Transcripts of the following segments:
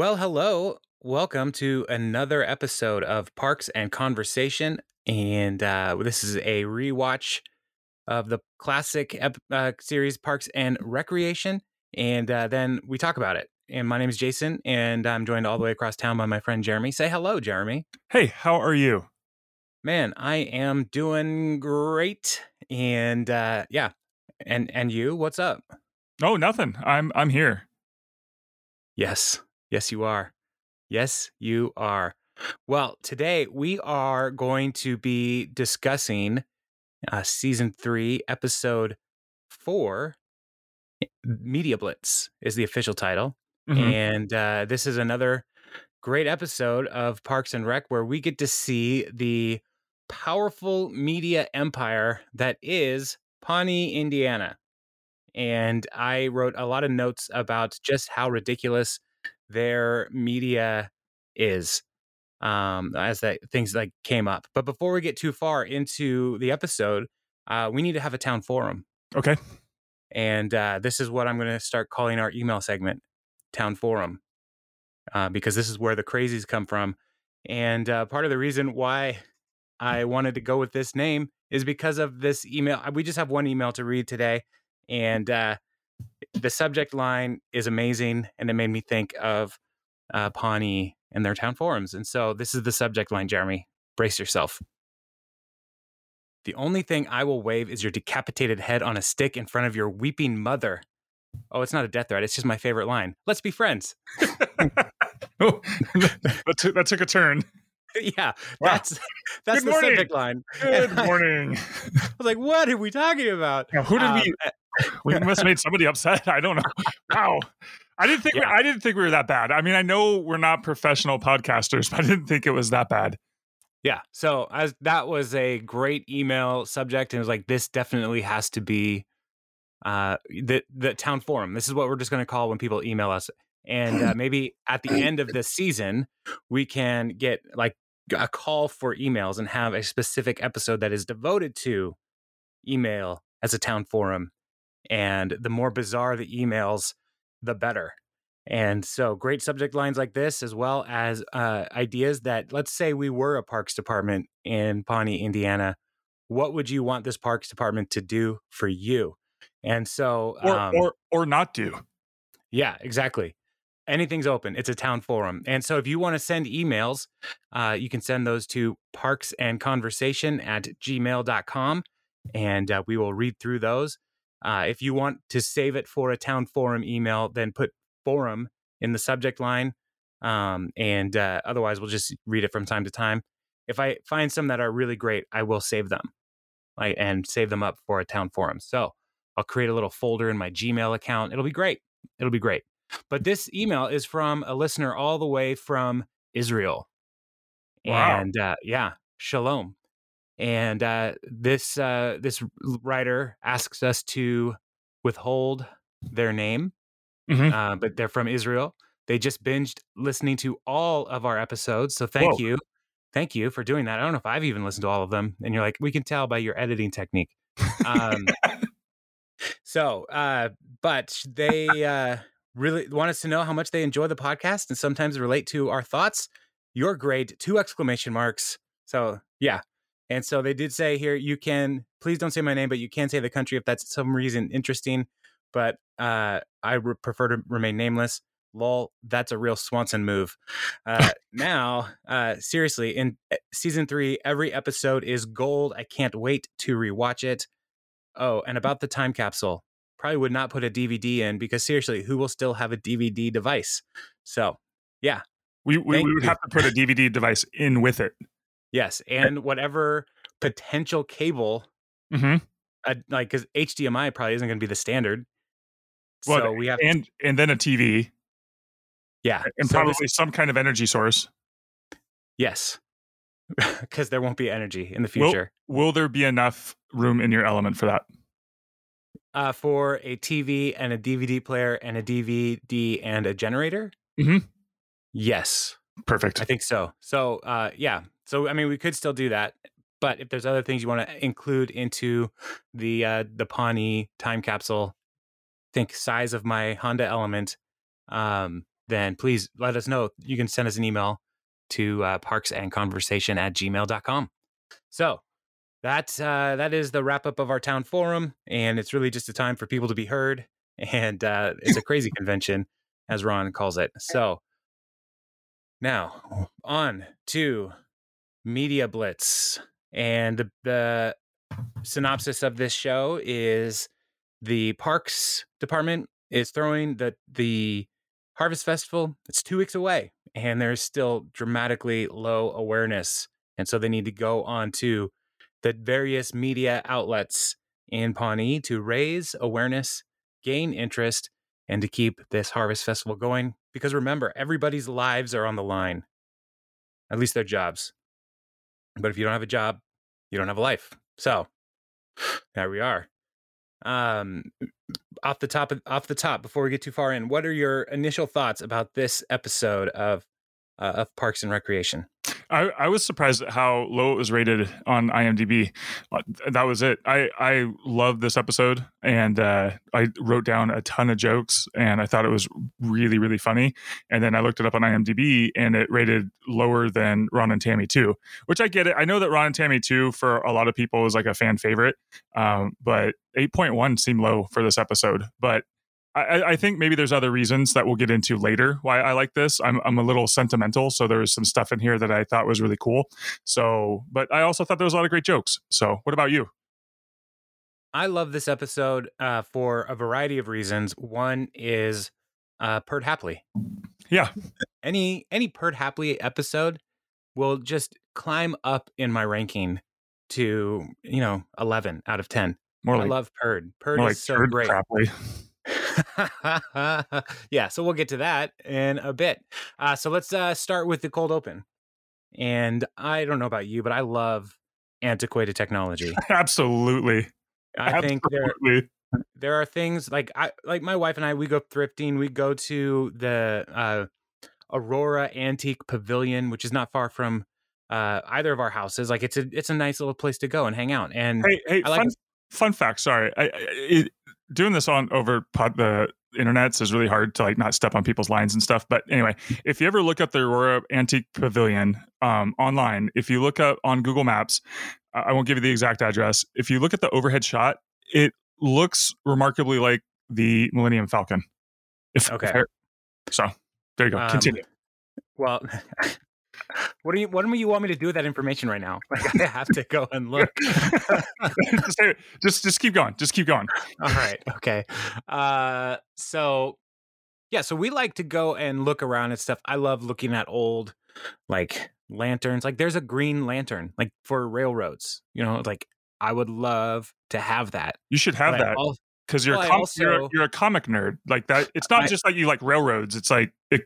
Well, hello. Welcome to another episode of Parks and Conversation. And uh, this is a rewatch of the classic ep- uh, series Parks and Recreation. And uh, then we talk about it. And my name is Jason, and I'm joined all the way across town by my friend Jeremy. Say hello, Jeremy. Hey, how are you? Man, I am doing great. And uh, yeah. And and you, what's up? Oh, nothing. I'm I'm here. Yes. Yes, you are. Yes, you are. Well, today we are going to be discussing uh, season three, episode four. Media Blitz is the official title. Mhm. And uh, this is another great episode of Parks and Rec where we get to see the powerful media empire that is Pawnee, Indiana. And I wrote a lot of notes about just how ridiculous their media is um, as that things like came up. But before we get too far into the episode, uh, we need to have a town forum. Okay. And uh, this is what I'm going to start calling our email segment, Town Forum, uh, because this is where the crazies come from. And uh, part of the reason why I wanted to go with this name is because of this email. We just have one email to read today. And uh, the subject line is amazing. And it made me think of uh, Pawnee and their town forums. And so this is the subject line, Jeremy. Brace yourself. The only thing I will wave is your decapitated head on a stick in front of your weeping mother. Oh, it's not a death threat. It's just my favorite line. Let's be friends. oh, that, took, that took a turn. Yeah, Wow. that's that's Good the morning. subject line. Good I- morning. I was like, what are we talking about? Now, who did Um, we? We must have made somebody upset. I don't know. Wow. I didn't think we, I didn't think we were that bad. I mean, I know we're not professional podcasters, but I didn't think it was that bad. Yeah. So as that was a great email subject, and it was like, this definitely has to be uh the the town forum. This is what we're just going to call when people email us. And uh, maybe at the end of this season, we can get like a call for emails and have a specific episode that is devoted to email as a town forum. And the more bizarre the emails, the better. And so, great subject lines like this, as well as uh, ideas that, let's say, we were a parks department in Pawnee, Indiana. What would you want this parks department to do for you? And so, Or um, or or not do. yeah, exactly. Anything's open. It's a town forum. And so if you want to send emails, uh, you can send those to parksandconversation at gmail.com and uh, we will read through those. Uh, if you want to save it for a town forum email, then put forum in the subject line. Um, and uh, otherwise, we'll just read it from time to time. If I find some that are really great, I will save them like, and save them up for a town forum. So I'll create a little folder in my Gmail account. It'll be great. It'll be great. But this email is from a listener all the way from Israel. Wow. And uh, yeah, shalom. And uh, this uh, this writer asks us to withhold their name, Mhm. uh, but they're from Israel. They just binged listening to all of our episodes, so thank Whoa. you, thank you for doing that. I don't know if I've even listened to all of them, and you're like, we can tell by your editing technique. Um, so, uh, but they uh, really want us to know how much they enjoy the podcast and sometimes relate to our thoughts. Your grade, two exclamation marks. So, yeah. And so they did say here, you can, please don't say my name, but you can say the country if that's some reason interesting. But uh, I re- prefer to remain nameless. Lol, that's a real Swanson move. Uh, now, uh, seriously, in uh, season three, every episode is gold. I can't wait to rewatch it. Oh, and about the time capsule, probably would not put a DVD in because seriously, who will still have a DVD device? So, yeah, We we, we would have to put a DVD device in with it. yes, and whatever potential cable, hmm uh, like because HDMI probably isn't going to be the standard. Well, so we have, and and then a TV yeah, and so probably this- some kind of energy source. yes, because there won't be energy in the Will- future. Will there be enough room in your element for that? Uh, for a TV and a DVD player and a DVD and a generator. Mm-hmm. Yes, Perfect. I think so. So, uh, yeah. So, I mean, we could still do that, but if there's other things you want to include into the uh, the Pawnee time capsule, think size of my Honda Element, um, then please let us know. You can send us an email to uh, parksandconversation at gmail.com. So that uh, that is the wrap up of our town forum, and it's really just a time for people to be heard. And uh, it's a crazy convention, as Ron calls it. So now on to Media Blitz, and the, synopsis of this show is the Parks Department is throwing the the Harvest Festival. It's two weeks away, and there's still dramatically low awareness, and so they need to go on to the various media outlets in Pawnee to raise awareness, gain interest, and to keep this Harvest Festival going. Because remember, everybody's lives are on the line, at least their jobs. But if you don't have a job, you don't have a life. So there we are. Um, off the top, of, off the top, before we get too far in, what are your initial thoughts about this episode of uh, of Parks and Recreation? I, I was surprised at how low it was rated on IMDb. Uh, that was it. I, I love this episode and uh, I wrote down a ton of jokes and I thought it was really, really funny. And then I looked it up on IMDb and it rated lower than Ron and Tammy 2, which I get it. I know that Ron and Tammy 2 for a lot of people is like a fan favorite, um, but 8.1 seemed low for this episode. But I, I, think maybe there's other reasons that we'll get into later why I like this. I'm, I'm a little sentimental, so there's some stuff in here that I thought was really cool. So, but I also thought there was a lot of great jokes. So, what about you? I love this episode uh, for a variety of reasons. One is uh, Perd Hapley. Yeah. Any any Perd Hapley episode will just climb up in my ranking to you know 11 out of 10. More like, I love Perd. Perd is like so great. yeah, so we'll get to that in a bit. Uh, so let's uh, start with the cold open. And I don't know about you, but I love antiquated technology. Absolutely. I Absolutely. think there there are things like I like my wife and I we go thrifting. We go to the uh, Aurora Antique Pavilion, which is not far from uh, either of our houses. Like it's a it's a nice little place to go and hang out. And hey, hey, I like fun, fun fact. Sorry, I, it, doing this on over pod, the internets is really hard to like not step on people's lines and stuff. But anyway, if you ever look up the Aurora Antique Pavilion um, online, if you look up on Google Maps, I won't give you the exact address. If you look at the overhead shot, it looks remarkably like the Millennium Falcon. If, okay. If so there you go. Um, Continue. Well, what do you what do you want me to do with that information right now? Like I have to go and look. just, just keep going. Just keep going. All right. Okay. Uh so yeah, so we like to go and look around and stuff. I love looking at old like lanterns. Like there's a green lantern like for railroads. You know, like I would love to have that. You should have but that. because you're, well, com- also, you're, you're a comic nerd like that. It's not I, just like you like railroads. It's like it,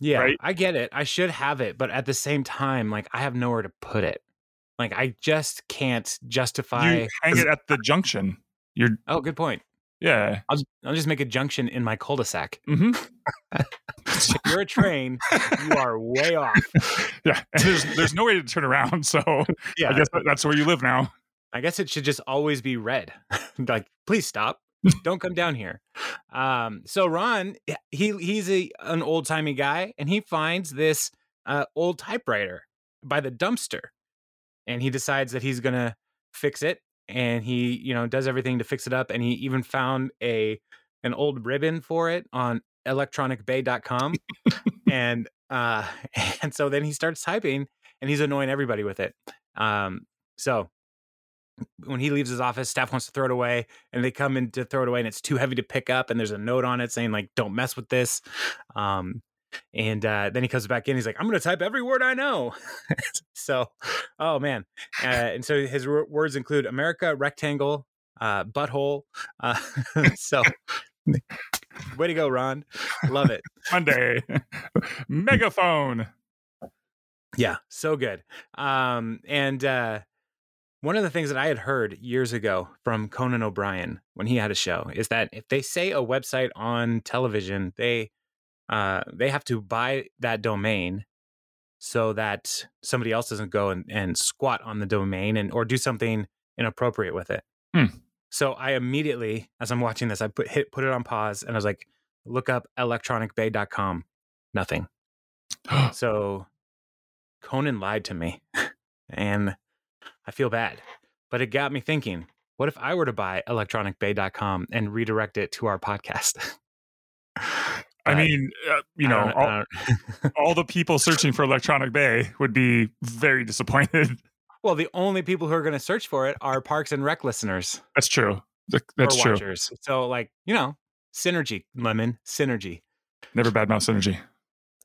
yeah, right? I get it. I should have it, but at the same time, like I have nowhere to put it. Like I just can't justify. You hang it at the junction. You're. Oh, good point. Yeah, I'll just, I'll just make a junction in my cul-de-sac. Mm-hmm. if you're a train, you are way off. Yeah, and there's there's no way to turn around, so yeah, I guess that's where you live now. I guess it should just always be red. like, please stop. Don't come down here. Um, so Ron, he he's a an old timey guy, and he finds this uh, old typewriter by the dumpster, and he decides that he's gonna fix it, and he you know does everything to fix it up, and he even found a an old ribbon for it on electronicbay.com, and uh, and so then he starts typing, and he's annoying everybody with it. Um, so when he leaves his office, staff wants to throw it away, and they come in to throw it away, and it's too heavy to pick up, and there's a note on it saying like "Don't mess with this." Um, and uh, then he comes back in. He's like, "I'm going to type every word I know." so, oh man! Uh, and so his r- words include America, rectangle, uh, butthole. Uh, so, way to go, Ron! Love it. Monday, megaphone. Yeah, so good. Um, and uh, one of the things that I had heard years ago from Conan O'Brien when he had a show is that if they say a website on television, they uh, they have to buy that domain so that somebody else doesn't go and, and squat on the domain and or do something inappropriate with it. Hmm. So I immediately, as I'm watching this, I put hit put it on pause and I was like, look up electronicbay.com. Nothing. so Conan lied to me and I feel bad. But it got me thinking, what if I were to buy electronicbay.com and redirect it to our podcast? I mean, uh, you know, all, all, the people searching for Electronic Bay would be very disappointed. Well, the only people who are going to search for it are Parks and Rec listeners. That's true. That's true. Watchers. So, like, you know, synergy, lemon, synergy. Never badmouth synergy.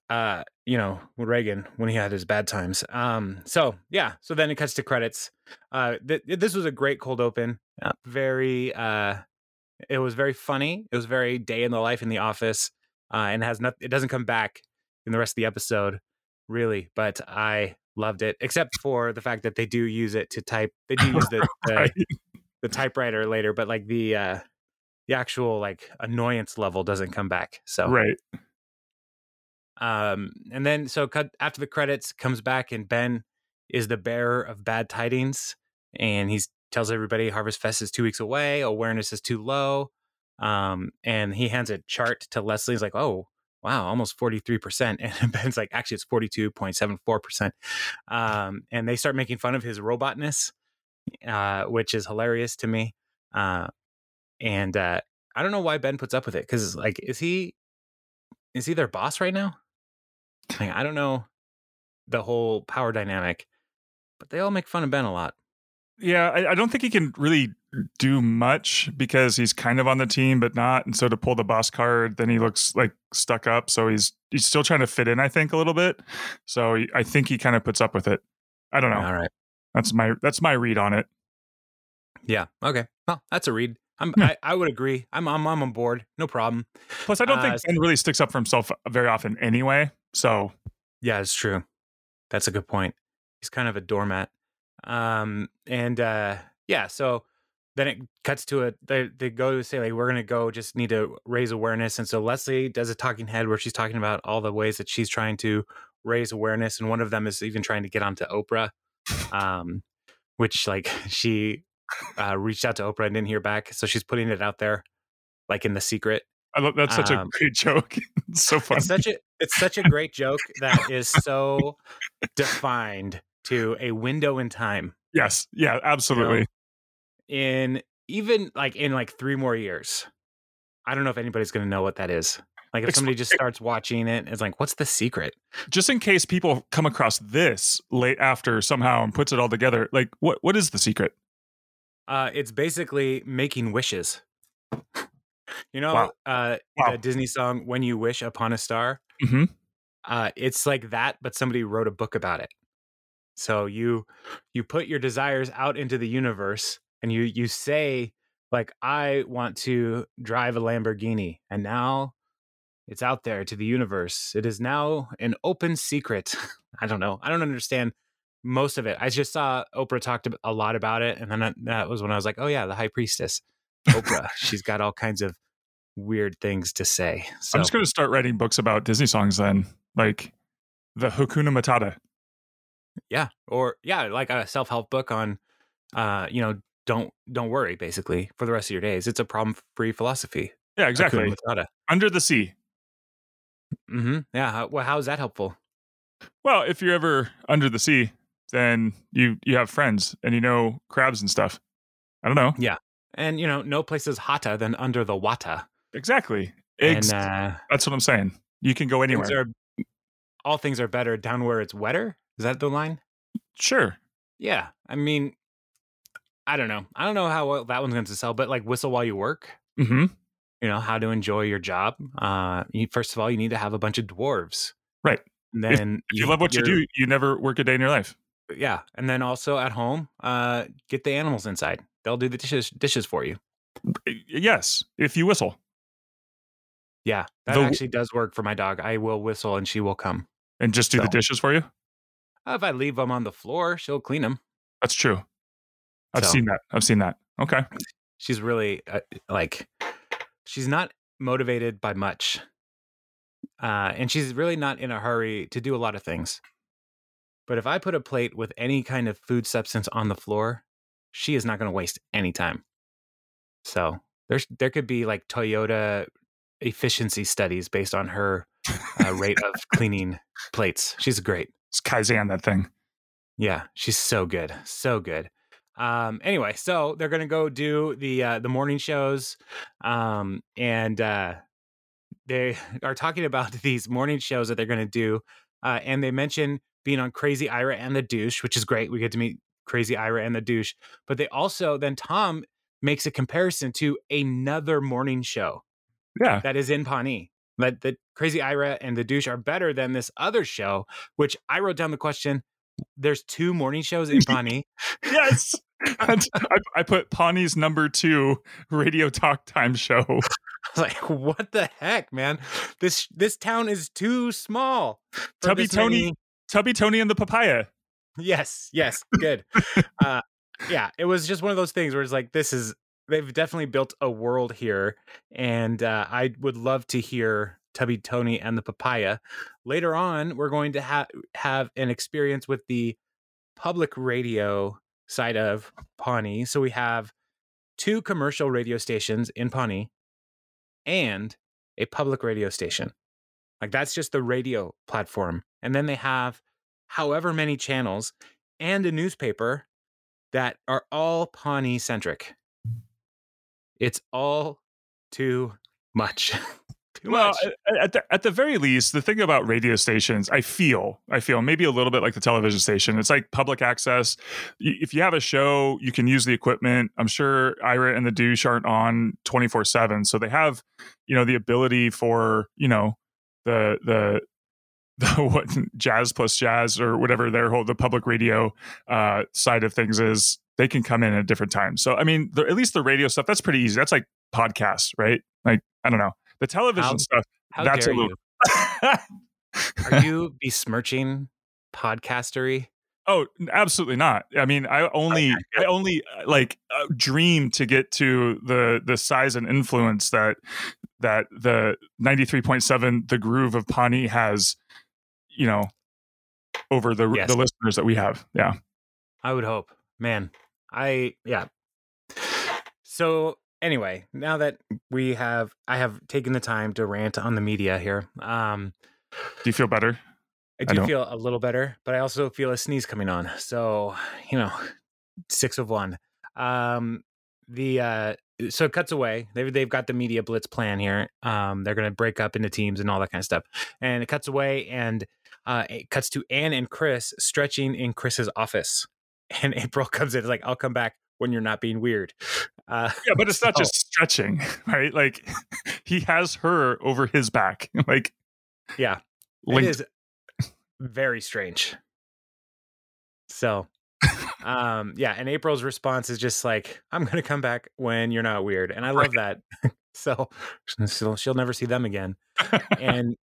Uh, you know, with Reagan when he had his bad times. Um, so yeah, so then it cuts to credits. Uh, th- this was a great cold open. Uh, very, uh, it was very funny. It was very day in the life in the office, uh, and has not. It doesn't come back in the rest of the episode, really. But I loved it, except for the fact that they do use it to type. They do use the the, the typewriter later, but like the uh, the actual like annoyance level doesn't come back. So right. Um, and then so cut after the credits comes back and Ben is the bearer of bad tidings, and he tells everybody Harvest Fest is two weeks away, awareness is too low. Um, and he hands a chart to Leslie. He's like, "Oh, wow, almost 43%. And Ben's like, actually, it's 42.74%. Um, and they start making fun of his robotness, uh, which is hilarious to me. Uh, and uh, I don't know why Ben puts up with it because, like, is he is he their boss right now? Like, I don't know the whole power dynamic, but they all make fun of Ben a lot. Yeah, I, I, don't think he can really do much because he's kind of on the team, but not. And so to pull the boss card, then he looks like stuck up. So he's he's still trying to fit in, I think, a little bit. So he, I think he kind of puts up with it. I don't know. All right, that's my that's my read on it. Yeah. Okay. Well, that's a read. I'm, Hmm. I, I would agree. I'm, I'm, I'm on board. No problem. Plus, I don't Uh, think Ben really sticks up for himself very often anyway. So Yeah, it's true. That's a good point. He's kind of a doormat. Um, and uh, yeah, so then it cuts to a they they go to say like we're gonna go just need to raise awareness, and so Leslie does a talking head where she's talking about all the ways that she's trying to raise awareness, and one of them is even trying to get onto Oprah, um, which like she uh, reached out to Oprah and didn't hear back, so she's putting it out there, like in the secret. I love that's such Um, a great joke. it's so funny. It's such a it's such a great joke that is so defined to a window in time yes, yeah, absolutely. in even like in like three more years. I don't know if anybody's going to know what that is. Like if somebody just starts watching it, it's like, what's the secret? Just in case people come across this late after somehow and puts it all together, like what what is the secret? Uh, it's basically making wishes. you know, Wow. uh, Wow. the Disney song "When You Wish Upon a Star." Mhm. Uh, it's like that, but somebody wrote a book about it. So you you put your desires out into the universe, and you you say like, "I want to drive a Lamborghini," and now it's out there to the universe. It is now an open secret. I don't know. I don't understand most of it. I just saw Oprah talked a lot about it, and then that was when I was like, "Oh yeah, the High Priestess, Oprah. She's got all kinds of weird things to say." So I'm just going to start writing books about Disney songs then, like the Hakuna Matata. yeah, or yeah, like a self help book on, uh, you know, don't don't worry. Basically, for the rest of your days, it's a problem free philosophy. Yeah, exactly. Under the sea. Mm-hmm. Yeah. Well, how is that helpful? Well, if you're ever under the sea, then you you have friends and you know crabs and stuff. I don't know Yeah. And you know, no place is hotter than under the water. Exactly. Ex- and uh, that's what I'm saying. You can go anywhere. things are all things are better down where it's wetter. Is that the line? sure. Yeah. I mean, I don't know. I don't know how well that one's going to sell, but like whistle while you work. hmm You know how to enjoy your job. Uh, you, first of all, you need to have a bunch of dwarves. Right. And then If you love what you do, you never work a day in your life. Yeah, and then also at home, uh, get the animals inside. They'll do the dishes dishes for you. Yes, if you whistle Yeah, that The- actually does work for my dog. I will whistle and she will come. and just do the dishes for you. Uh, if I leave them on the floor, she'll clean them. That's true. I've So- seen that. I've seen that. Okay. She's really uh, like, she's not motivated by much, uh, and she's really not in a hurry to do a lot of things. But if I put a plate with any kind of food substance on the floor, she is not going to waste any time. So there's there could be like Toyota efficiency studies based on her uh, rate of cleaning plates. She's great. It's Kaizen that thing. Yeah, she's so good, so good. Um, anyway, so they're gonna go do the uh, the morning shows, um, and uh, they are talking about these morning shows that they're gonna do, uh, and they mention being on Crazy Ira and the Douche, which is great. We get to meet Crazy Ira and the Douche, but they also then Tom makes a comparison to another morning show Yeah. that is in Pawnee. That the Crazy Ira and the Douche are better than this other show, which I wrote down the question. There's two morning shows in Pawnee. Yes. And I, I put Pawnee's number two radio talk time show. I was like, what the heck, man? This this town is too small. Tubby Tony- many- Tubby Tony and the Papaya. Yes, yes, good. uh, yeah, it was just one of those things where it's like, this is they've definitely built a world here, and uh, I would love to hear Tubby Tony and the Papaya. Later on, we're going to have have an experience with the public radio side of Pawnee. So we have two commercial radio stations in Pawnee and a public radio station. Like that's just the radio platform. And then they have however many channels and a newspaper that are all Pawnee centric. It's all too much. too Well, much. at- at the, at the very least, the thing about radio stations, I feel, I feel maybe a little bit like the television station. It's like public access. If you have a show, you can use the equipment. I'm sure Ira and the douche aren't on 24 seven, so they have, you know, the ability for you know the the the what jazz plus jazz or whatever their whole the public radio uh, side of things is. They can come in at different times. So I mean, the, at least the radio stuff that's pretty easy. That's like podcasts, right? Like I don't know the television How- stuff. How that's a little- you? Are you besmirching podcastery? oh, absolutely not. I mean, I only, I only uh, like uh, dream to get to the the size and influence that that the ninety three point seven, the groove of Pawnee has, you know, over the Yes. the listeners that we have. Yeah. I would hope. Man, I yeah. So anyway, now that we have I have taken the time to rant on the media here. Um Do you feel better? I I do don't- feel a little better, but I also feel a sneeze coming on. So, you know, six of one. Um the uh so it cuts away. They've they've got the media blitz plan here. Um they're gonna break up into teams and all that kind of stuff. And it cuts away and uh it cuts to Anne and Chris stretching in Chris's office. And April comes in, It's like, I'll come back when you're not being weird. Uh Yeah, but it's not so- just stretching, right? Like he has her over his back, like Yeah. linked. It is very strange. So, um, yeah, and April's response is just like, "I'm gonna come back when you're not weird," and I love that. so, she'll, she'll never see them again. and,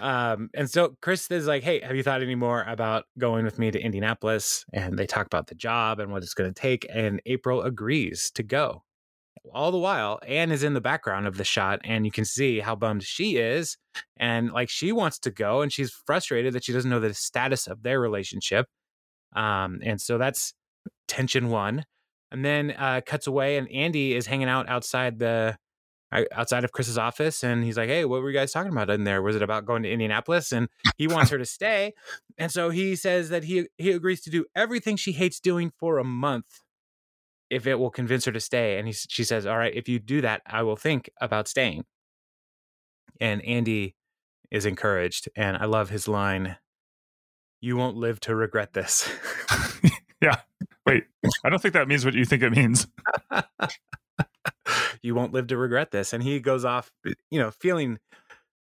um, and so Chris is like, "Hey, have you thought any more about going with me to Indianapolis?" And they talk about the job and what it's going to take, and April agrees to go. All the while, Anne is in the background of the shot, and you can see how bummed she is and like she wants to go and she's frustrated that she doesn't know the status of their relationship um and so that's tension one and then uh cuts away and andy is hanging out outside the outside of chris's office and he's like hey what were you guys talking about in there was it about going to indianapolis and he wants her to stay and so he says that he he agrees to do everything she hates doing for a month if it will convince her to stay and he, she says all right if you do that i will think about staying and Andy is encouraged. And I love his line, You won't live to regret this. Yeah. Wait, I don't think that means what you think it means. you won't live to regret this. And he goes off, you know, feeling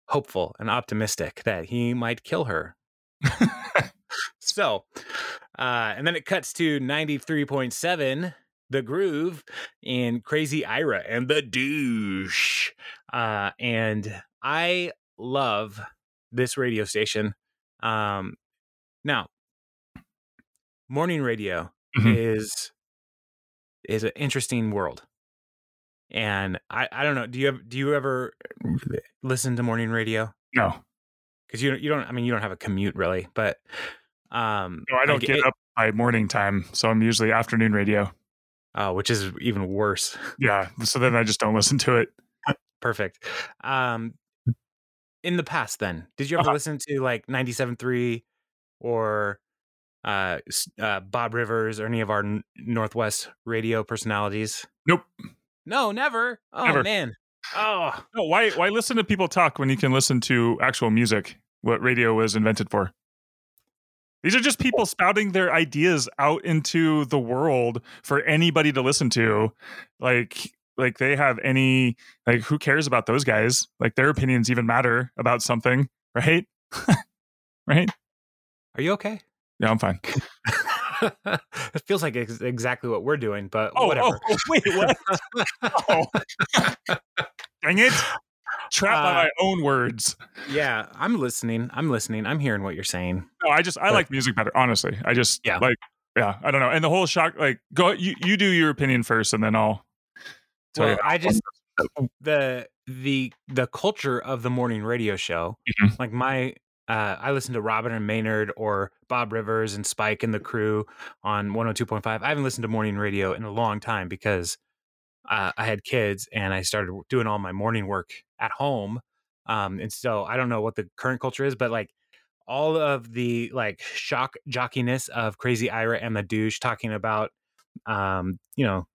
hopeful and optimistic that he might kill her. so, uh, and then it cuts to 93.7, The Groove, in Crazy Ira and the Douche. Uh, and I love this radio station. Um, now, morning radio Mhm. is is an interesting world. And I, I don't know. Do you have, do you ever listen to morning radio? No, Because you you don't. I mean, you don't have a commute really, but um, no, I don't like get it- up by morning time, so I'm usually afternoon radio. Oh, which is even worse. Yeah, so then I just don't listen to it. perfect. Um, in the past, then, did you ever Uh-huh. listen to like 97.3 or uh, uh, Bob Rivers or any of our n- Northwest radio personalities? Nope. No, never. Oh Never. man. Oh, No, why why listen to people talk when you can listen to actual music? What radio was invented for? These are just people spouting their ideas out into the world for anybody to listen to. Like like they have any like who cares about those guys? Like their opinions even matter about something, right? right? are you okay? Yeah, I'm fine. it feels like it's exactly what we're doing, but Oh, whatever. oh, oh, wait, what? oh. Dang it. Trapped by Uh, my own words. Yeah, I'm listening. I'm listening. I'm hearing what you're saying. No, I just I But- like music better. Honestly, I just Yeah. like yeah. I don't know. And the whole shock, like go you you do your opinion first, and then I'll tell Well, you. I just the the the culture of the morning radio show. Mhm. Like my uh I listen to Robin and Maynard or Bob Rivers and Spike and the crew on 102.5. I haven't listened to morning radio in a long time because uh, I had kids and I started doing all my morning work at home. Um and so I don't know what the current culture is, but like all of the like shock jockiness of Crazy Ira and the douche talking about um, you know,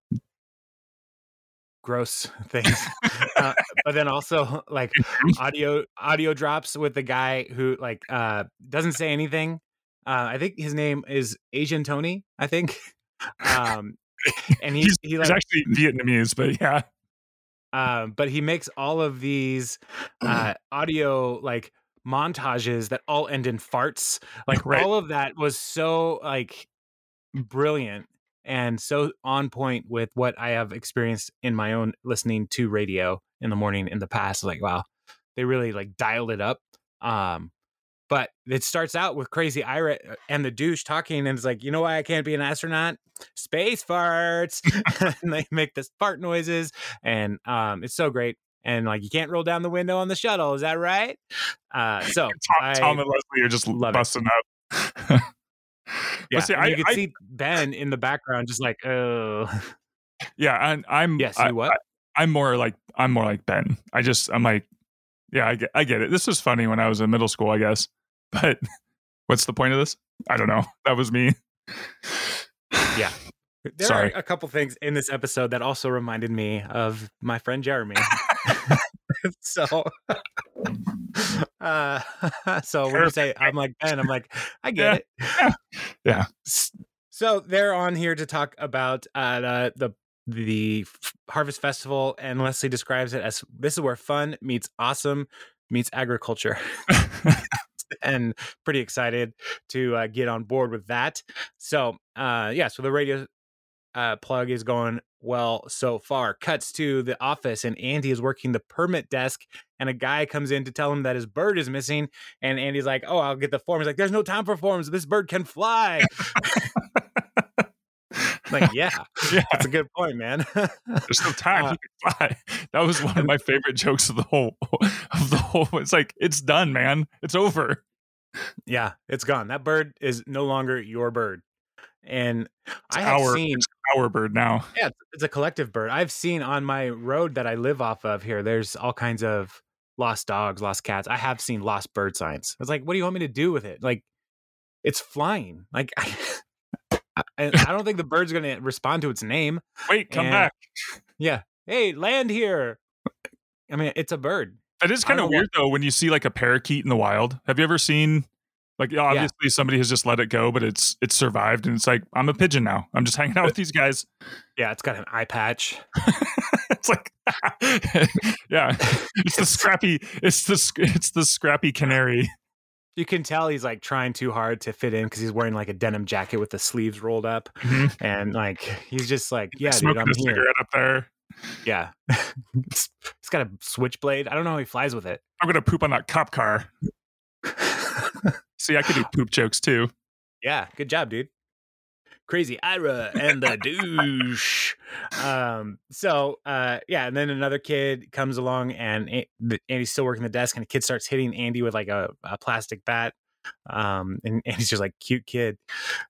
gross things. uh, but then also like audio audio drops with the guy who like uh doesn't say anything. Uh I think his name is Asian Tony, I think. Um and he he's, he he's actually Vietnamese, but yeah, um, but he makes all of these uh, audio like montages that all end in farts. Like Right. all of that was so like brilliant and so on point with what I have experienced in my own listening to radio in the morning in the past. Like wow, they really like dialed it up. Um, but it starts out with crazy Ira uh, and the douche talking, and it's like, you know why I can't be an astronaut? Space farts. and they make this fart noises, and um, it's so great. And like, you can't roll down the window on the shuttle. Is that right? Uh, so Tom, I Tom and Leslie are just love it. busting up. Yeah, see, I, you can I- see Ben in the background, just like, oh, yeah, and I'm yes, I, you what? I, am more like I'm more like Ben. I just I'm like, yeah, I get I get it. This was funny when I was in middle school, I guess. But what's the point of this? I don't know. That was me. Yeah. There Sorry. are a couple things in this episode that also reminded me of my friend Jeremy. so, uh, so when you say I'm like Ben, I'm like I get Yeah. it. Yeah. So they're on here to talk about uh, the the the Harvest Festival, and Leslie describes it as this is where fun meets awesome meets agriculture, and pretty excited to uh, get on board with that. So, uh, yeah, so the radio uh, plug is going well so far. Cuts to the office, and Andy is working the permit desk, and a guy comes in to tell him that his bird is missing. And Andy's like, "Oh, I'll get the forms." Like, "There's no time for forms. This bird can fly." like, yeah, yeah. that's a good point, man. There's no time. Uh, he can fly. That was one of my favorite jokes of the whole of the whole. It's like it's done, man. It's over. yeah, it's gone. That bird is no longer your bird. And It's I have our seen our bird now. Yeah, it's- a collective bird. I've seen on my road that I live off of here, there's all kinds of lost dogs, lost cats. I have seen lost bird signs. It's like, what do you want me to do with it? Like, it's flying. Like, I, I, I don't think the bird's going to respond to its name. Wait, come And- back. Yeah. Hey, land here. I mean, it's a bird. That is kind of know weird though when you see like a parakeet in the wild. Have you ever seen like yeah, obviously somebody has just let it go, but it's it's survived and it's like I'm a pigeon now. I'm just hanging out with these guys. Yeah, it's got an eye patch. it's like yeah, it's the scrappy it's the it's the scrappy canary. You can tell he's like trying too hard to fit in because he's wearing like a denim jacket with the sleeves rolled up. Mhm. And like, he's just like, yeah, dude, I'm a here. up there. Yeah. it's, it's got a switchblade. I don't know how he flies with it. I'm gonna poop on that cop car. See, I could do poop jokes too. yeah, good job, dude. Crazy Ira and the douche. Um, so uh yeah, and then another kid comes along and A- the- Andy's still working the desk and the kid starts hitting Andy with like a, a plastic bat. Um and Andy's just like cute kid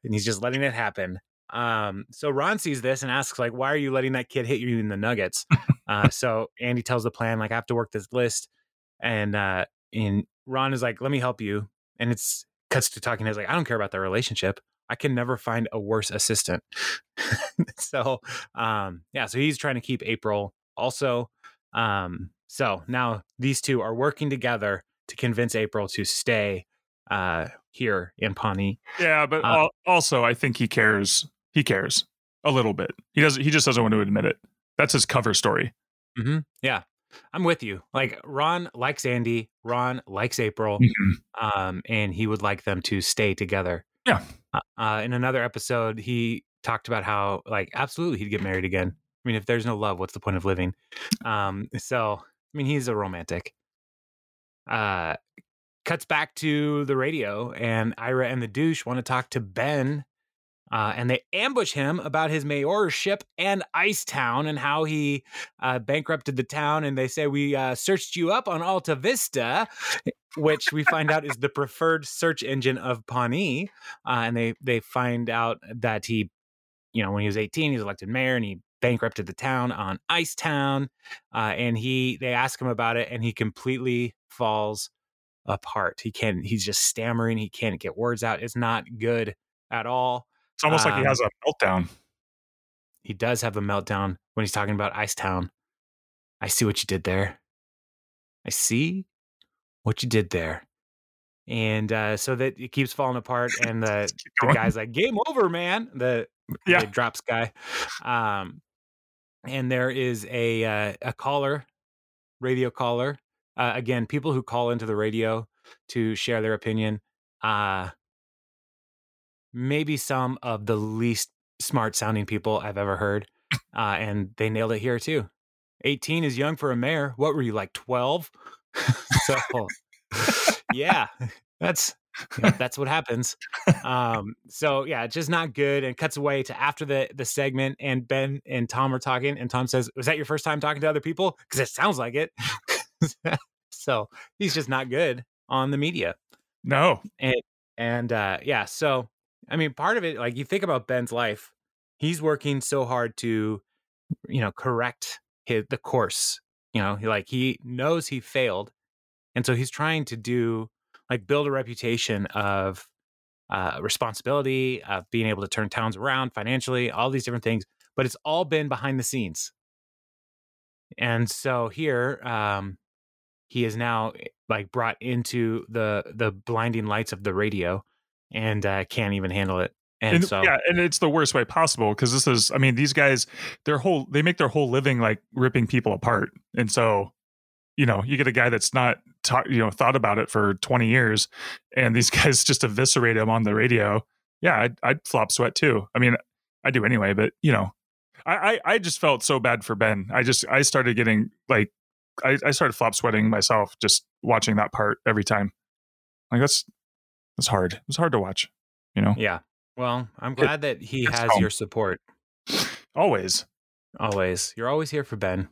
and he's just letting it happen. Um so Ron sees this and asks like why are you letting that kid hit you in the nuggets? Uh, so Andy tells the plan, like, I have to work this list. And uh and Ron is like, let me help you. And it's cuts to talking. He's like, I don't care about the relationship. I can never find a worse assistant. so um yeah, so he's trying to keep April also. Um, so now these two are working together to convince April to stay uh here in Pawnee. Yeah, but Uh, also I think he cares. He cares a little bit. He doesn't. He just doesn't want to admit it. That's his cover story. mm-hmm. Yeah, I'm with you. Like Ron likes Andy. Ron likes April. Mhm. um, and he would like them to stay together. Yeah. Uh, uh, in another episode, he talked about how, like, absolutely, he'd get married again. I mean, if there's no love, what's the point of living? Um, so, I mean, he's a romantic. Uh, cuts back to the radio, and Ira and the douche want to talk to Ben. Uh, and they ambush him about his mayorship and Ice Town and how he uh, bankrupted the town. And they say, We uh, searched you up on Alta Vista, which we find out is the preferred search engine of Pawnee. Uh, and they, they find out that he, you know, when he was 18, he was elected mayor and he bankrupted the town on Icetown. Uh, and he, they ask him about it and he completely falls apart. He can't, he's just stammering. He can't get words out. It's not good at all. It's almost like he Um, has a meltdown. He does have a meltdown when he's talking about Icetown. I see what you did there. I see what you did there. And uh, so that it keeps falling apart, and the, the guy's like, "Game over, man." The Yeah. the drops guy. Um, and there is a uh, a caller, radio caller. Uh, again, people who call into the radio to share their opinion. Uh, maybe some of the least smart sounding people I've ever heard, uh, and they nailed it here too. 18 is young for a mayor. What were you like 12? so, yeah, that's yeah, that's what happens. Um, so yeah, just not good. And cuts away to after the the segment, and Ben and Tom are talking, and Tom says, "Was that your first time talking to other people? Because it sounds like it." so he's just not good on the media No. and uh yeah so i mean part of it like you think about ben's life he's working so hard to you know correct his the course you know like he knows he failed and so he's trying to do like build a reputation of uh responsibility of being able to turn towns around financially all these different things but it's all been behind the scenes. And so here um he is now eh, like brought into the the blinding lights of the radio and uh, can't even handle it. And, And, so yeah, and it's the worst way possible because this is, I mean, these guys, their whole, they make their whole living like ripping people apart, and so, you know, you get a guy that's not, ta- you know, thought about it for twenty years, and these guys just eviscerate him on the radio. Yeah, I'd, I'd flop sweat too. I mean, I do anyway, but you know, I, I, I just felt so bad for Ben. I just, I started getting like, I, I started flop sweating myself just watching that part every time. Like that's, that's hard. It was hard to watch. You know, yeah. Well, I'm glad that he has home. your support always. always. You're always here for Ben.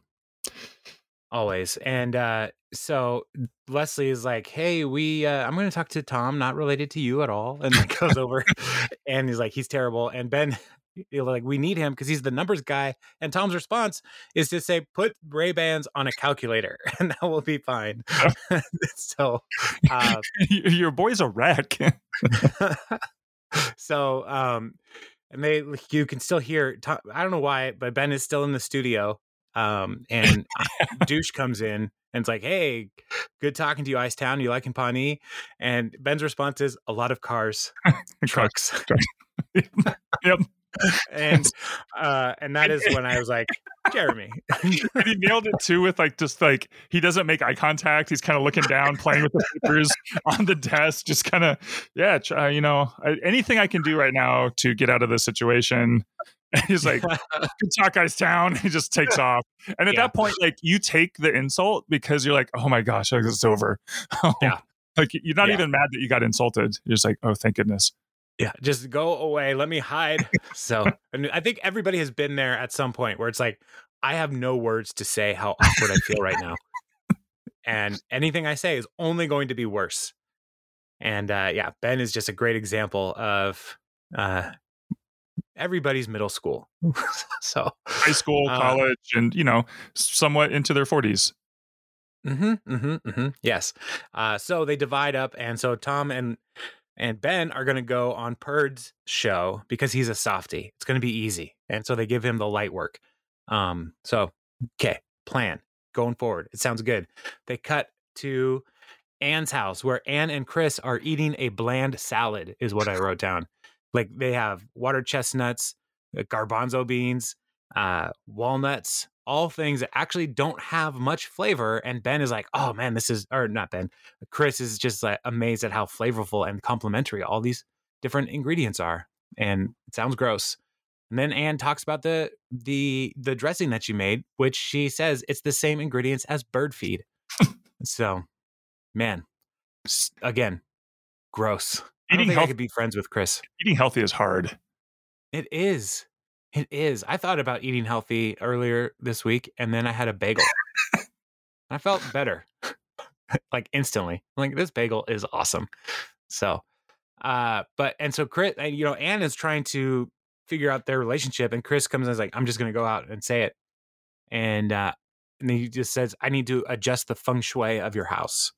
Always. And uh so Leslie is like, "Hey, we uh I'm going to talk to Tom, not related to you at all." And then goes over and he's like, "He's terrible." And Ben like, "We need him because he's the numbers guy." And Tom's response is to say, "Put Ray Bans on a calculator and that will be fine." so, uh your boy's a wreck. so um and they you can still hear Tom, i don't know why but ben is still in the studio um and douche comes in and it's like hey good talking to you ice town you liking pawnee and ben's response is a lot of cars trucks yep. And uh and that is when i was like jeremy And he nailed it too with like just like he doesn't make eye contact. He's kind of looking down, playing with the papers on the desk, just kind of yeah, try, you know, I, anything I can do right now to get out of this situation. And he's like, "Good talk, guys, town." He just takes off, and at Yeah. that point, like you take the insult because you're like, "Oh my gosh, like, it's over." Yeah. like you're not Yeah. even mad that you got insulted. You're just like, "Oh, thank goodness." Yeah just go away let me hide so and i think everybody has been there at some point where it's like i have no words to say how awkward i feel right now and anything i say is only going to be worse and uh yeah ben is just a great example of uh everybody's middle school. so high school, uh, college, and you know, somewhat into their forties. Mm-hmm, mm-hmm, mm-hmm. Yes. Uh, so they divide up, and so Tom and and Ben are going to go on Perd's show because he's a softie. It's going to be easy, and so they give him the light work. Um, so okay, plan going forward. It sounds good. They cut to Ann's house where Ann and Chris are eating a bland salad, is what I wrote down. Like they have water chestnuts, uh, garbanzo beans, uh, walnuts, all things that actually don't have much flavor. And Ben is like, oh man, this is, or not Ben, Chris is just like amazed at how flavorful and complementary all these different ingredients are. And it sounds gross. And then Ann talks about the the the dressing that she made, which she says it's the same ingredients as bird feed. so, man, again, gross. I don't think health- I could be friends with Chris. Eating healthy is hard. It is. It is. I thought about eating healthy earlier this week, and then I had a bagel. I felt better, like instantly. Like this bagel is awesome. So, uh, but and so Chris, and you know, Ann is trying to figure out their relationship, and Chris comes and is like, "I'm just to go out and say it," and uh, and he just says, "I need to adjust the feng shui of your house."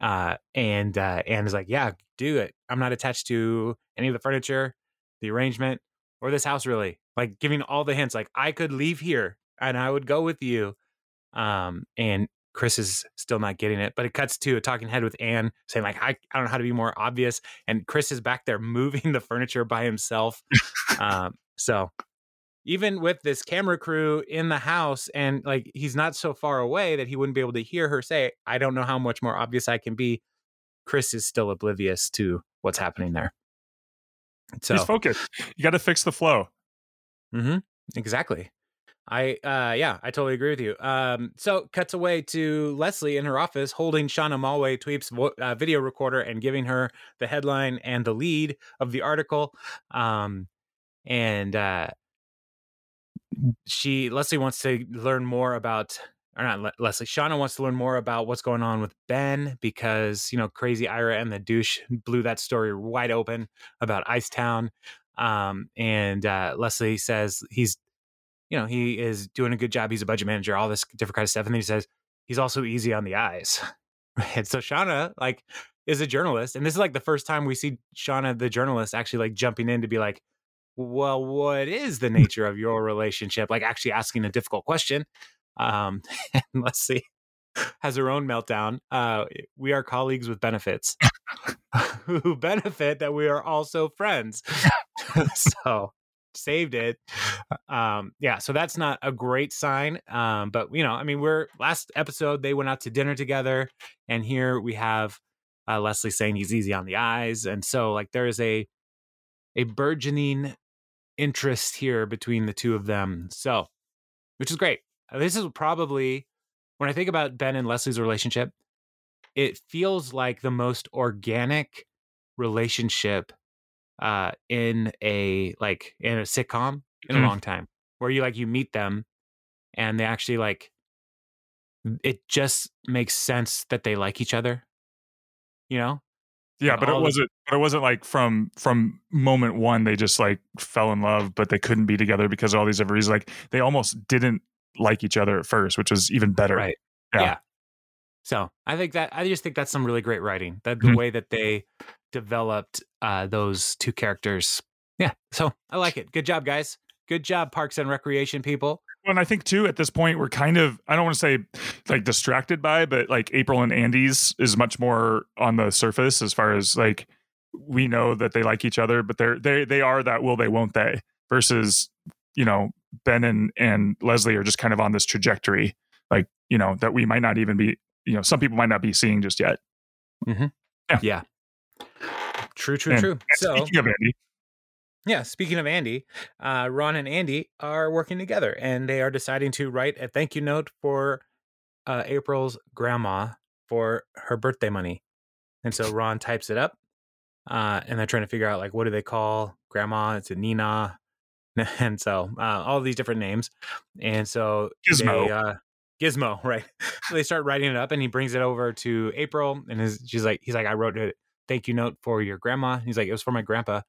Uh, and uh, Ann is like, "Yeah, do it. I'm not attached to any of the furniture, the arrangement, or this house really like giving all the hints like i could leave here and i would go with you um and chris is still not getting it but it cuts to a talking head with ann saying like i, I don't know how to be more obvious and chris is back there moving the furniture by himself um so even with this camera crew in the house and like he's not so far away that he wouldn't be able to hear her say i don't know how much more obvious i can be chris is still oblivious to what's happening there so he's focused. You got to fix the flow. Mm-hmm. Exactly. I uh yeah, I totally agree with you. Um so cuts away to Leslie in her office holding Shauna Malwae Tweep's vo- uh, video recorder and giving her the headline and the lead of the article. Um and uh she Leslie wants to learn more about or not Leslie, Shauna wants to learn more about what's going on with Ben because, you know, crazy Ira and the douche blew that story wide open about Icetown. Um, and uh, Leslie says he's, you know, he is doing a good job. He's a budget manager, all this different kind of stuff. And then he says he's also easy on the eyes. and so Shauna, like, is a journalist. And this is like the first time we see Shauna, the journalist, actually like jumping in to be like, well, what is the nature of your relationship? Like actually asking a difficult question. Um, and let's see, has her own meltdown. Uh, we are colleagues with benefits who benefit that we are also friends. so saved it. Um, yeah, so that's not a great sign. Um, but you know, I mean, we're last episode they went out to dinner together, and here we have uh, Leslie saying he's easy on the eyes, and so like there is a a burgeoning interest here between the two of them. So, which is great. This is probably when I think about Ben and Leslie's relationship, it feels like the most organic relationship uh in a like in a sitcom in mm. a long time where you like you meet them and they actually like it just makes sense that they like each other you know yeah but it wasn't but it wasn't like from from moment one they just like fell in love but they couldn't be together because of all these other reasons like they almost didn't like each other at first, which was even better. Right. Yeah. yeah. So I think that I just think that's some really great writing. That the mm-hmm. way that they developed uh, those two characters. Yeah. So I like it. Good job, guys. Good job, Parks and Recreation people. Well, and I think too at this point we're kind of I don't want to say like distracted by, but like April and Andy's is much more on the surface as far as like we know that they like each other, but they're they they are that will they won't they versus you know Ben and and Leslie are just kind of on this trajectory, like you know that we might not even be, you know, some people might not be seeing just yet. Mm-hmm. Yeah. yeah. True. True. And, true. And so, speaking of Andy, yeah, speaking of Andy, uh, Ron and Andy are working together, and they are deciding to write a thank you note for uh, April's grandma for her birthday money. And so Ron types it up, uh, and they're trying to figure out like what do they call grandma? It's a Nina. and so uh, all these different names, and so Gizmo. They, uh, Gizmo, right? so they start writing it up, and he brings it over to April, and his, she's like, he's like, I wrote it thank you note for your grandma. He's like, it was for my grandpa.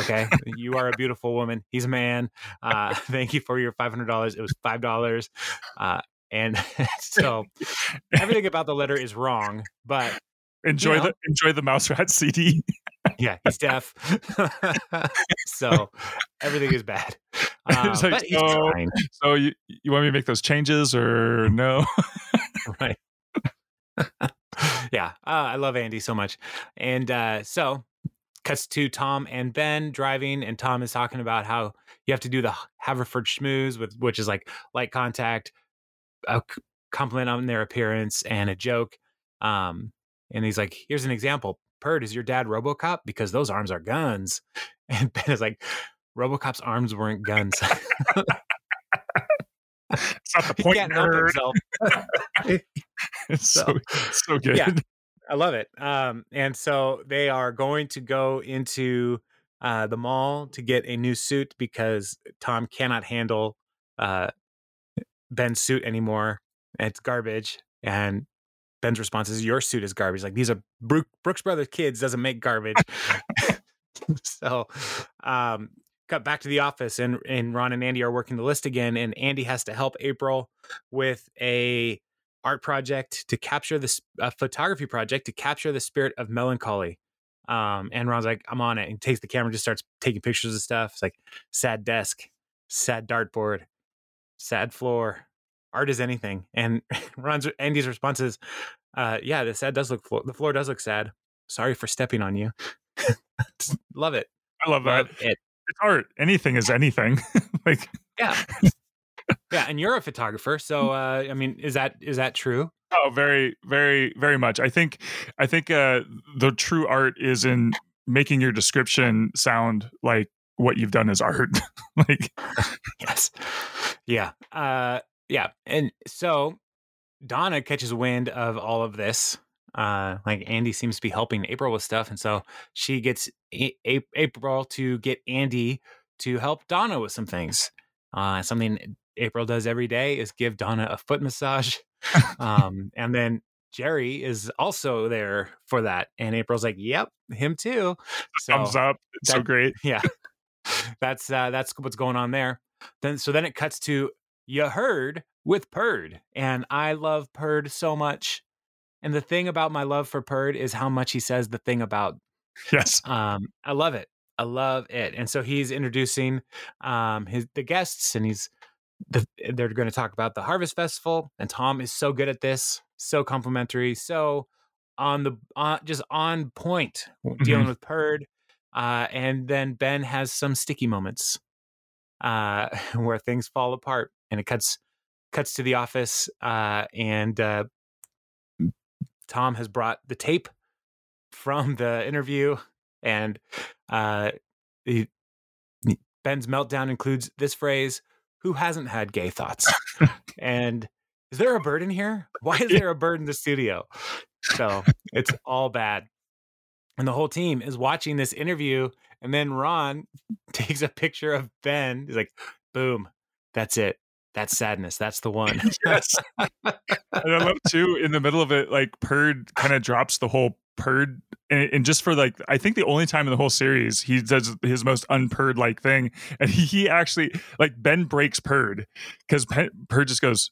Okay, you are a beautiful woman. He's a man. Uh, thank you for your five hundred dollars. It was five dollars, uh, and so everything about the letter is wrong. But enjoy you know. the enjoy the mouse rat CD. yeah, he's deaf, so everything is bad. Uh, It's like, but he's so- trying, So you you want me to make those changes or no? right? yeah, uh, I love Andy so much, and uh, so cuts to Tom and Ben driving, and Tom is talking about how you have to do the Haverford schmooze with, which is like light contact, a compliment on their appearance, and a joke. Um, and he's like, "Here's an example. Perd, is your dad RoboCop? Because those arms are guns." And Ben is like, "RoboCop's arms weren't guns." It's not the he point, can't help himself. It's so So- so good. Yeah. I love it. Um, and so they are going to go into uh, the mall to get a new suit because Tom cannot handle uh, Ben's suit anymore. It's garbage. And Ben's response is, "Your suit is garbage." Like these are Brook, Brooks Brothers kids doesn't make garbage. so, um, cut back to the office, and and Ron and Andy are working the list again, and Andy has to help April with a art project to capture this a photography project to capture the spirit of melancholy. Um, and Ron's like, I'm on it. And takes the camera, just starts taking pictures of stuff. It's like sad desk, sad dartboard, sad floor, art is anything. And Ron's Andy's response is, uh, yeah, the sad does look floor. The floor does look sad. Sorry for stepping on you. Love it. I love that. Love it. It's art. Anything is anything. like Yeah. Yeah. And you're a photographer. So, uh, I mean, is that, is that true? Oh, very, very, very much. I think, I think uh, the true art is in making your description sound like what you've done is art. like, yes yeah uh yeah and so donna catches wind of all of this uh like andy seems to be helping april with stuff and so she gets A- A- april to get andy to help donna with some things uh something april does every day is give donna a foot massage um and then jerry is also there for that and april's like yep him too so thumbs up. It's so great. yeah that's uh that's what's going on there then so then it cuts to you heard with perd and i love perd so much and the thing about my love for perd is how much he says the thing about Yes. um i love it i love it and so he's introducing um his the guests and he's the, they're going to talk about the harvest festival and tom is so good at this so complimentary so on the on just on point dealing with perd uh and then ben has some sticky moments uh where things fall apart and it cuts cuts to the office uh and uh tom has brought the tape from the interview and uh he, ben's meltdown includes this phrase who hasn't had gay thoughts? And is there a bird in here? Why is there a bird in the studio? So it's all bad. And the whole team is watching this interview and then ron takes a picture of ben. He's like boom that's it. That's sadness. That's the one. Yes. and I love too in the middle of it, like Perd kind of drops the whole Perd, and, and just for like, I think the only time in the whole series he does his most unpurred like thing, and he, he actually like Ben breaks Perd because Perd just goes,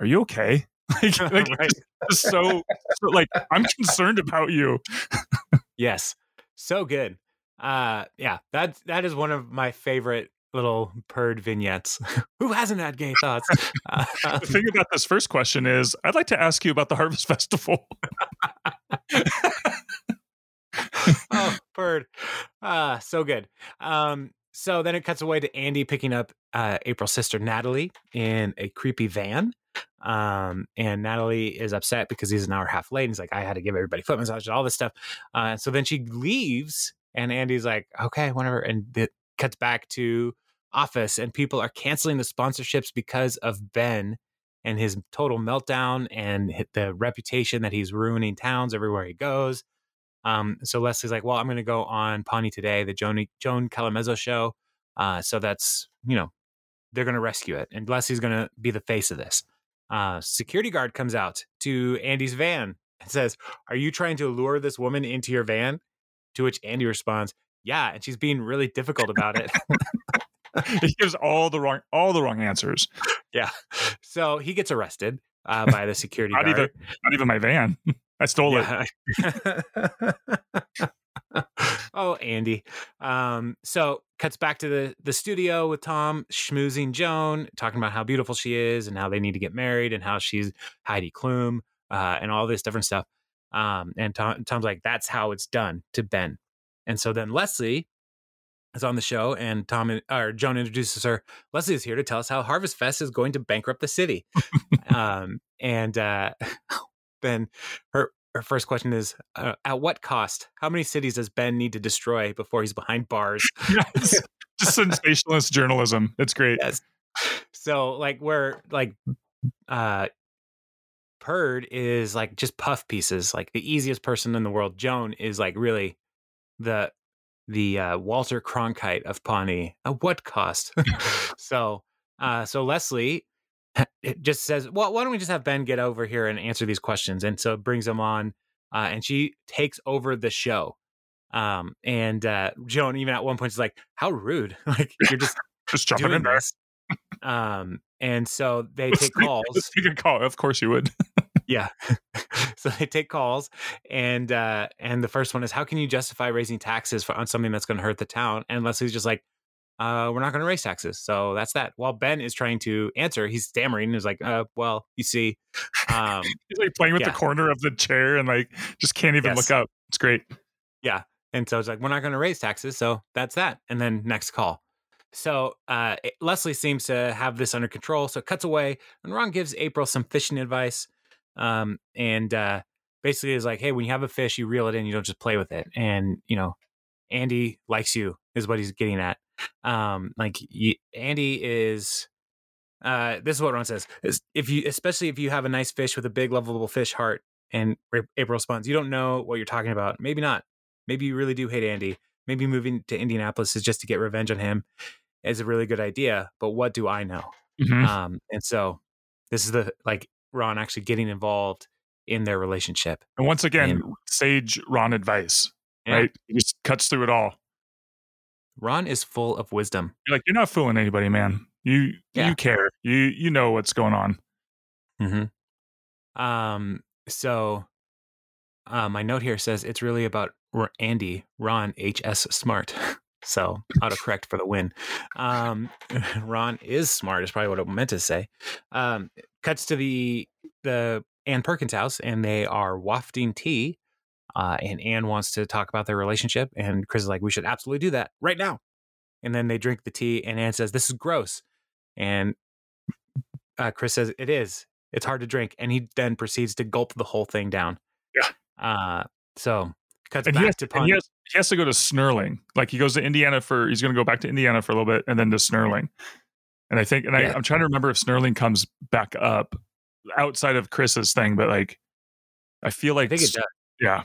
"Are you okay?" Like, like Right. just so, so like I'm concerned about you. Yes. So good. Uh yeah, that that is one of my favorite little Perd vignettes. Who hasn't had gay thoughts? Uh, The thing about this first question is, I'd like to ask you about the Harvest Festival. oh, bird. Ah, so good. Um, so then it cuts away to Andy picking up uh, April's sister Natalie in a creepy van. Um, and Natalie is upset because he's an hour and a half late. And he's like, I had to give everybody foot massages, all this stuff. Uh, so then she leaves, and Andy's like, okay, whatever. And it cuts back to office, and people are canceling the sponsorships because of Ben and his total meltdown and the reputation that he's ruining towns everywhere he goes. Um, so Leslie's like, well, I'm going to go on Pawnee today, the Joan Joan Callamezzo show. Uh, so that's you know they're going to rescue it, and Leslie's going to be the face of this. Uh, security guard comes out to Andy's van. and says, Are you trying to lure this woman into your van? To which Andy responds, Yeah, and she's being really difficult about it. he gives all the wrong all the wrong answers. yeah. So he gets arrested uh, by the security Not guard. even not even my van. I stole it. Oh, Andy. Um, so cuts back to the the studio with Tom schmoozing Joan, talking about how beautiful she is and how they need to get married and how she's Heidi Klum uh, and all this different stuff. Um, and Tom, Tom's like, "That's how it's done" to Ben. And so then Leslie is on the show, and Tom and- or Joan introduces her. Leslie is here to tell us how Harvest Fest is going to bankrupt the city. um, and uh, then her her first question is, uh, "At what cost? How many cities does Ben need to destroy before he's behind bars?" Yes. Just sensationalist journalism. It's great. yes. So like where like uh Perd is like just puff pieces, like the easiest person in the world. Joan is like really the the uh, Walter Cronkite of Pawnee. At what cost? so uh so Leslie just says, Well, why don't we just have Ben get over here and answer these questions? And so brings him on uh and she takes over the show. Um and uh Joan even at one point is like, How rude. like you're just Just jumping in there. Um, and so they take calls. Take a call. Of course you would. Yeah. so they take calls, and uh, and the first one is, how can you justify raising taxes for on something that's going to hurt the town? And Leslie's just like, uh, we're not going to raise taxes, so that's that. While Ben is trying to answer, he's stammering and is like, uh, well, you see, um, He's like playing with Yeah. the corner of the chair and like just can't even Yes. look up. It's great. Yeah, and so it's like, we're not going to raise taxes. So that's that. And then next call. So uh, Leslie seems to have this under control. So it cuts away. And Ron gives April some fishing advice. Um, and uh, basically is like, hey, when you have a fish, you reel it in, you don't just play with it. And, you know, Andy likes you, is what he's getting at. Um, like, you, Andy is. Uh, this is what Ron says: is if you, especially if you have a nice fish with a big, lovable fish heart, and April responds, "You don't know what you're talking about. Maybe not. Maybe you really do hate Andy. Maybe moving to Indianapolis is just to get revenge on him. Is a really good idea. But what do I know? Mhm. Um, and so this is the like Ron actually getting involved in their relationship. And once again, And- sage Ron advice, Yeah. right? He just cuts through it all. Ron is full of wisdom. You're like, you're not fooling anybody, man. You Yeah. you care. You you know what's going on. Mm-hmm. Um. So, uh, my note here says it's really about Andy Ron H.S. Smart. So autocorrect for the win. Um, Ron is smart is probably what it meant to say. Um, cuts to the the Ann Perkins house and they are wafting tea. Uh, and Ann wants to talk about their relationship, and Chris is like, "We should absolutely do that right now." And then they drink the tea, and Ann says, "This is gross," and uh, Chris says, "It is. It's hard to drink." And he then proceeds to gulp the whole thing down. Yeah. Uh, so cuts And back he has, to and Pun. he, has, he has to go to Snurling. Like he goes to Indiana for he's going to go back to Indiana for a little bit and then to Snurling. And I think, and Yeah. I, I'm trying to remember if Snurling comes back up outside of Chris's thing, but like I feel I like does. yeah,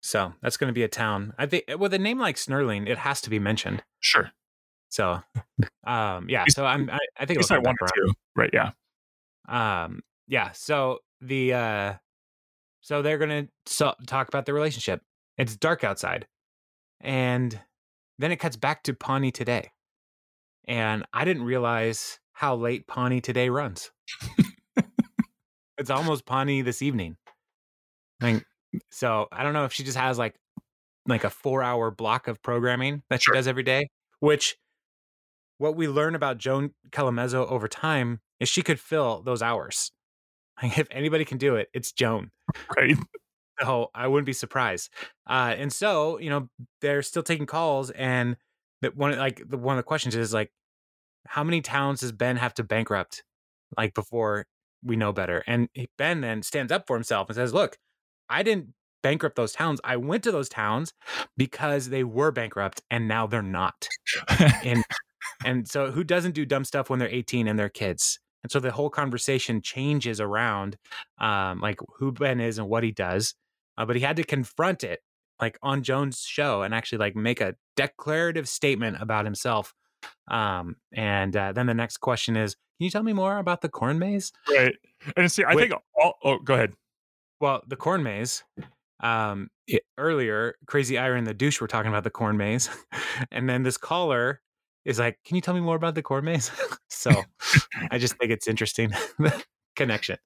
So that's going to be a town. I think with a name like Snurling, it has to be mentioned. sure. So, um, yeah. So I'm. I, I think least it'll I come back wanted to. Right? Yeah. Um, yeah. So the uh, so they're gonna so, talk about their relationship. It's dark outside, and then it cuts back to Pawnee today, and I didn't realize how late Pawnee today runs. it's almost Pawnee this evening. Like, so I don't know if she just has like like a four hour block of programming that she Sure. does every day, which what we learn about Joan Callamezzo over time is she could fill those hours. Like, if anybody can do it, it's Joan. Right. So I wouldn't be surprised. Uh, and so, you know, they're still taking calls, and that one like the one of the questions is like, how many towns does Ben have to bankrupt, like before we know better? And Ben then stands up for himself and says, "Look, I didn't bankrupt those towns. I went to those towns because they were bankrupt, and now they're not." and and so who doesn't do dumb stuff when they're 18 and they're kids and so the whole conversation changes around um like who ben is and what he does uh, but he had to confront it like on joan's show and actually like make a declarative statement about himself um and uh, then the next question is can you tell me more about the corn maze right. And see, I Wait. think all. Oh, go ahead. Well, the corn maze. Um, it, earlier, Crazy Iron the douche were talking about the corn maze, and then this caller is like, "Can you tell me more about the corn maze?" so, I just think it's interesting connection.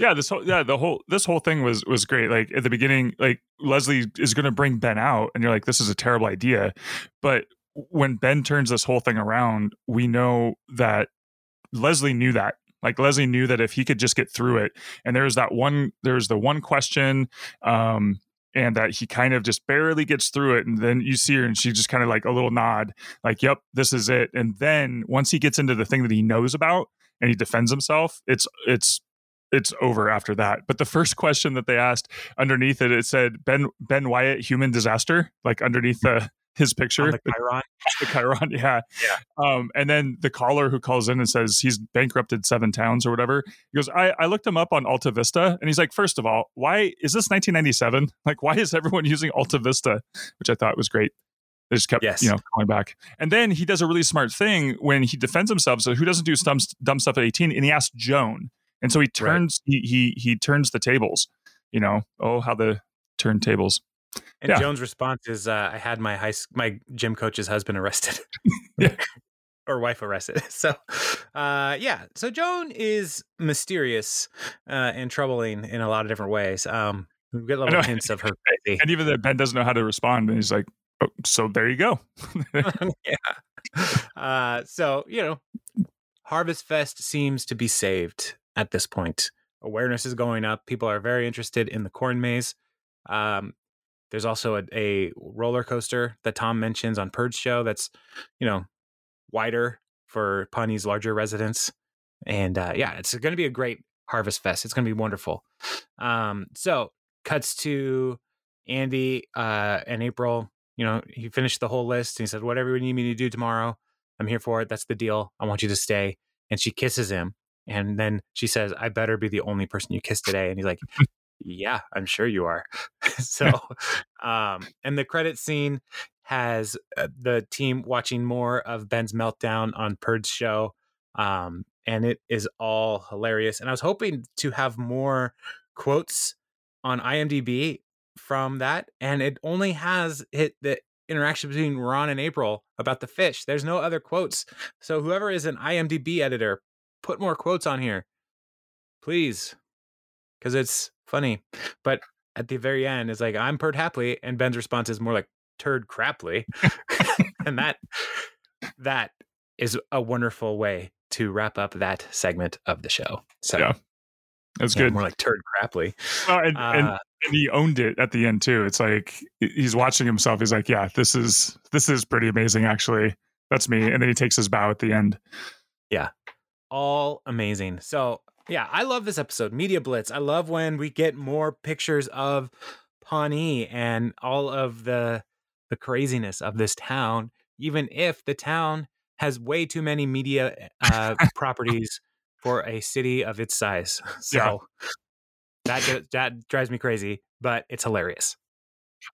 Yeah, this whole yeah the whole this whole thing was was great. Like at the beginning, like Leslie is going to bring Ben out, and you're like, "This is a terrible idea," but when Ben turns this whole thing around, we know that Leslie knew that like Leslie knew that if he could just get through it, and there's that one, there's the one question, um, and that he kind of just barely gets through it, and then you see her, and she just kind of like a little nod, like, "Yep, this is it." And then once he gets into the thing that he knows about, and he defends himself, it's it's it's over after that. But the first question that they asked underneath it, it said Ben Ben Wyatt human disaster, like underneath the his picture. the Chiron. The Chiron, yeah. Yeah. Um, and then the caller who calls in and says he's bankrupted seven towns or whatever. He goes, I, I looked him up on Alta Vista. And he's like, first of all, why is this 1997? Like, why is everyone using Alta Vista? Which I thought was great. They just kept, Yes. you know, calling back. And then he does a really smart thing when he defends himself. So who doesn't do dumb, dumb stuff at 18? And he asks Joan. And so he turns, he, he, he turns the tables, you know, oh, how the turntables. And Yeah. Joan's response is, uh, "I had my high my gym coach's husband arrested, Yeah. or wife arrested." So, uh, yeah. So Joan is mysterious uh, and troubling in a lot of different ways. Um, we get little hints of her crazy. And even that Ben doesn't know how to respond. And he's like, oh, so there you go. yeah. Uh, so you know, Harvest Fest seems to be saved at this point. Awareness is going up. People are very interested in the corn maze. Um, there's also a, a roller coaster that Tom mentions on Purge Show. That's you know wider for Pawnee's larger residents, and uh, yeah, it's going to be a great Harvest Fest. It's going to be wonderful. Um, so cuts to Andy uh, and April. You know, he finished the whole list and he said, "Whatever you need me to do tomorrow, I'm here for it. That's the deal. I want you to stay." And she kisses him, and then she says, "I better be the only person you kiss today." And he's like, "Yeah, I'm sure you are." so, um, and the credit scene has uh, the team watching more of Ben's meltdown on Perd's show, um, and it is all hilarious. And I was hoping to have more quotes on IMDb from that, and it only has hit the interaction between Ron and April about the fish. There's no other quotes. So whoever is an IMDb editor, put more quotes on here, please, because it's funny. But at the very end, it's like I'm Perd Hapley, and Ben's response is more like Turd Crapley, and that that is a wonderful way to wrap up that segment of the show. So Yeah. That's yeah, good. more like Turd Crapley. Oh, and, and, Uh, and he owned it at the end too. It's like he's watching himself. He's like, "Yeah, this is this is pretty amazing, actually. That's me." And then he takes his bow at the end. Yeah, all amazing. So yeah, I love this episode, Media Blitz. I love when we get more pictures of Pawnee and all of the the craziness of this town, even if the town has way too many media uh, properties for a city of its size. So Yeah. that that drives me crazy, but it's hilarious.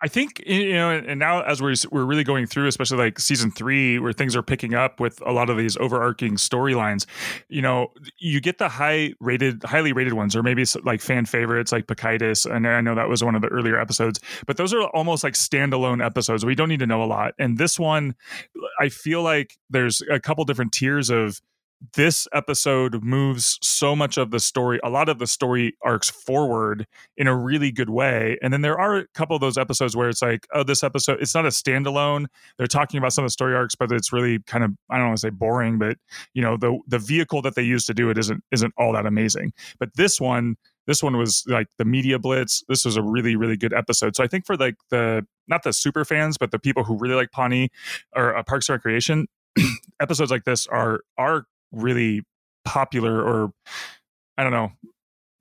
I think you know, and now as we're we're really going through, especially like season three, where things are picking up with a lot of these overarching storylines. You know, you get the high rated, highly rated ones, or maybe it's like fan favorites, like Pacitus. And I know that was one of the earlier episodes, but those are almost like standalone episodes. We don't need to know a lot. And this one, I feel like there's a couple different tiers of this episode moves so much of the story, a lot of the story arcs forward in a really good way. And then there are a couple of those episodes where it's like, oh, this episode, it's not a standalone. They're talking about some of the story arcs, but it's really kind of, I don't want to say boring, but you know, the the vehicle that they use to do it isn't isn't all that amazing. But this one, this one was like the media blitz. This was a really, really good episode. So I think for like the not the super fans, but the people who really like Pawnee or uh, Parks and Recreation, episodes like this are are really popular or I don't know.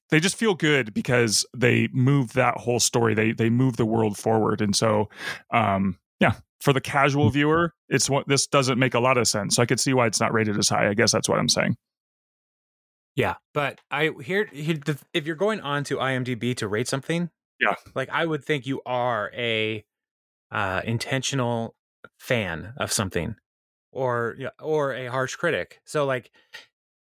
They just feel good because they move that whole story. They they move the world forward, and so um, yeah, for the casual viewer, it's what this doesn't make a lot of sense. So I could see why it's not rated as high. I guess that's what I'm saying. Yeah, but I here, here the, if you're going on to IMDb to rate something, Yeah. like I would think you are a uh, intentional fan of something, or yeah, or a harsh critic. So like,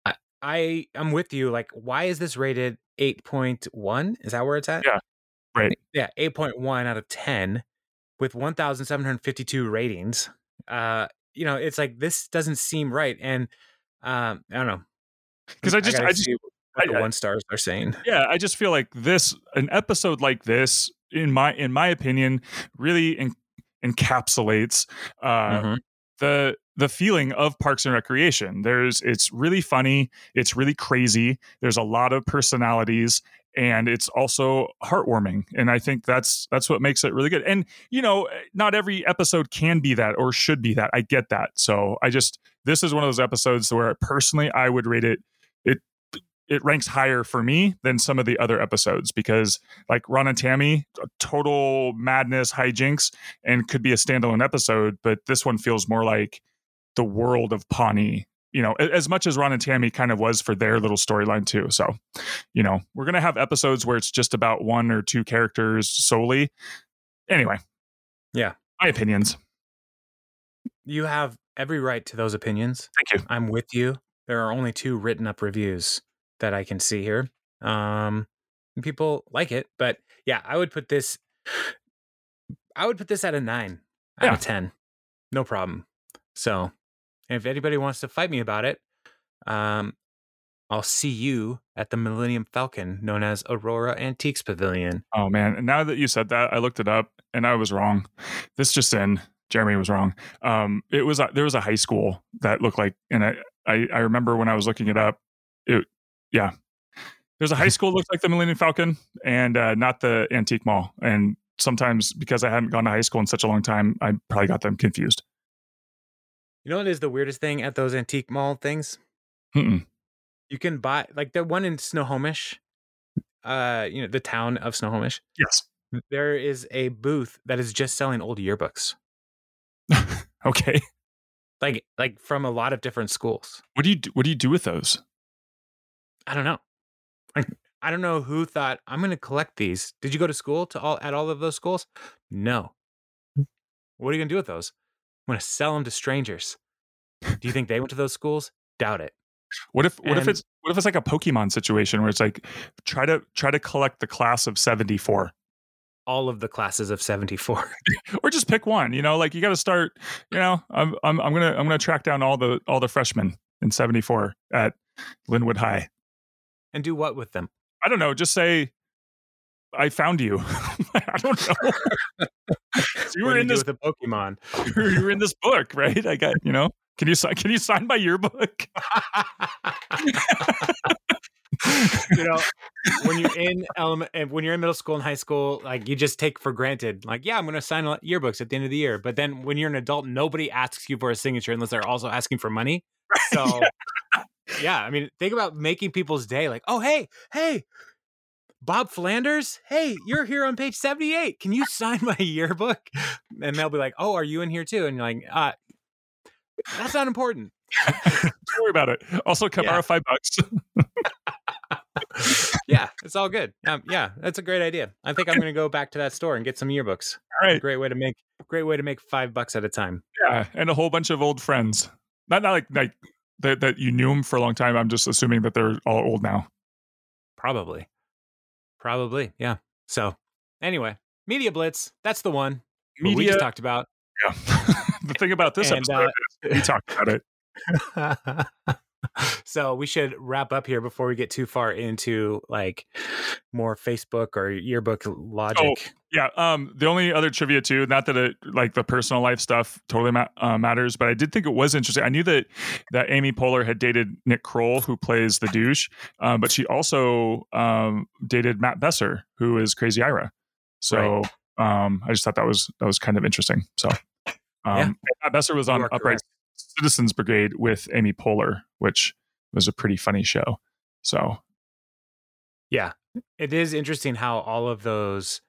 I, I I'm with you. Like, why is this rated eight point one. Is that where it's at? Yeah. Right. Yeah, eight point one out of ten, with one thousand seven hundred fifty two ratings. Uh, you know, it's like this doesn't seem right, and um, I don't know because I just gotta I just what the I- I- one stars are saying. yeah i just feel like this an episode like this in my in my opinion really en- encapsulates uh Mhm. The the feeling of parks and recreation. There's it's really funny it's really crazy there's a lot of personalities and it's also heartwarming and i think that's that's what makes it really good and you know eh, not every episode can be that or should be that i get that so i just this is one of those episodes where personally i would rate it it it ranks higher for me than some of the other episodes because like ron and tammy total madness hijinks and could be a standalone episode but this one feels more like the world of pawnee you know as much as ron and tammy kind of was for their little storyline too so you know we're gonna have episodes where it's just about one or two characters solely anyway Yeah. my opinions You have every right to those opinions. thank you I'm with you. There are only two written up reviews that I can see here. Um, people like it, but yeah, I would put this. I would put this at a nine out of ten, no problem. So, if anybody wants to fight me about it, um, I'll see you at the Millennium Falcon, known as Aurora Antiques Pavilion. Oh man! And now that you said that, I looked it up and I was wrong. This just in, Jeremy was wrong. Um, it was a, there was a high school that looked like, and I, I I remember when I was looking it up. It yeah, there's a high school that looks like the Millennium Falcon and uh, not the Antique Mall. And sometimes because I hadn't gone to high school in such a long time, I probably got them confused. You know what is the weirdest thing at those antique mall things? Mm-mm. You can buy like the one in Snohomish, uh, you know, the town of Snohomish. Yes. There is a booth that is just selling old yearbooks, Okay. like like from a lot of different schools. What do you do, what do you do with those? I don't know. Like I don't know who thought I'm going to collect these. Did you go to school to all at all of those schools? No. Hmm. What are you going to do with those? I'm going to sell them to strangers. Do you think they went to those schools? Doubt it. What if what if it's what if it's like a Pokemon situation where it's like try to try to collect the class of 74 All of the classes of 74. or just pick one, you know, like you got to start, you know, I'm I'm I'm going to I'm going to track down all the all the freshmen in 74 at Linwood High. And do what with them? I don't know, just say I found you. I don't know. So you What were in this with a Pokemon. you were in this book, right? I got, you know. Can you sign can you sign my yearbook? you know, when you're in element, eh, and when you're in middle school and high school, like you just take for granted, like, yeah, I'm going to sign a- yearbooks at the end of the year. But then when you're an adult, nobody asks you for a signature unless they're also asking for money. So, yeah, I mean, think about making people's day. Like, oh, hey, hey, Bob Flanders, hey, you're here on page 78. Can you sign my yearbook? And they'll be like, oh, are you in here too? And you're like, uh, that's not important. Don't worry about it. Also come Yeah. 5 bucks. yeah, it's all good. Um, yeah, that's a great idea. I think I'm going to go back to that store and get some yearbooks. All right. Great way to make great way to make five bucks at a time. Yeah, and a whole bunch of old friends. Not not like like that that you knew them for a long time. I'm just assuming that they're all old now. Probably, probably, yeah. So anyway, Media Blitz. That's the one what we Media. just talked about. yeah. the thing about this And, episode uh, is we talked about it. so we should wrap up here before we get too far into like more Facebook or yearbook logic. Yeah. Um. The only other trivia too, not that it like the personal life stuff totally ma- uh, matters, but I did think it was interesting. I knew that that Amy Poehler had dated Nick Kroll, who plays the douche, um, but she also um dated Matt Besser, who is Crazy Ira. So um, I just thought that was that was kind of interesting. So um, Yeah. Matt Besser was on Upright. Citizens Brigade with Amy Poehler, which was a pretty funny show. So Yeah. It is interesting how all of those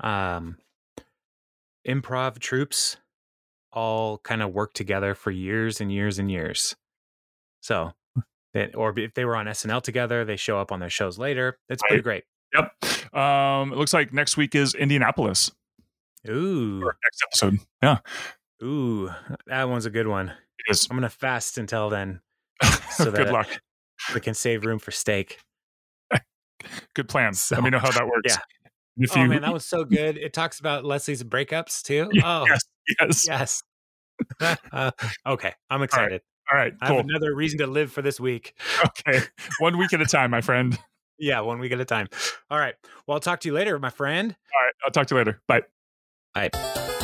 um improv troops all kind of work together for years and years and years. So that or if they were on SNL together, they show up on their shows later. It's pretty great. Yep. Um, it looks like next week is Indianapolis. Ooh. Next episode. Yeah, Ooh. That one's a good one. It is. I'm gonna fast until then so Good that- luck. we can save room for steak. good plan. So- Let me know how that works. Yeah. If oh you, man, that was so good. It talks about Leslie's breakups too. Oh yes, yes. yes. Uh, okay, I'm excited. All right, I cool. have another reason to live for this week. okay, one week at a time, my friend. Yeah, one week at a time. All right. Well, I'll talk to you later, my friend. All right, I'll talk to you later. Bye. Bye.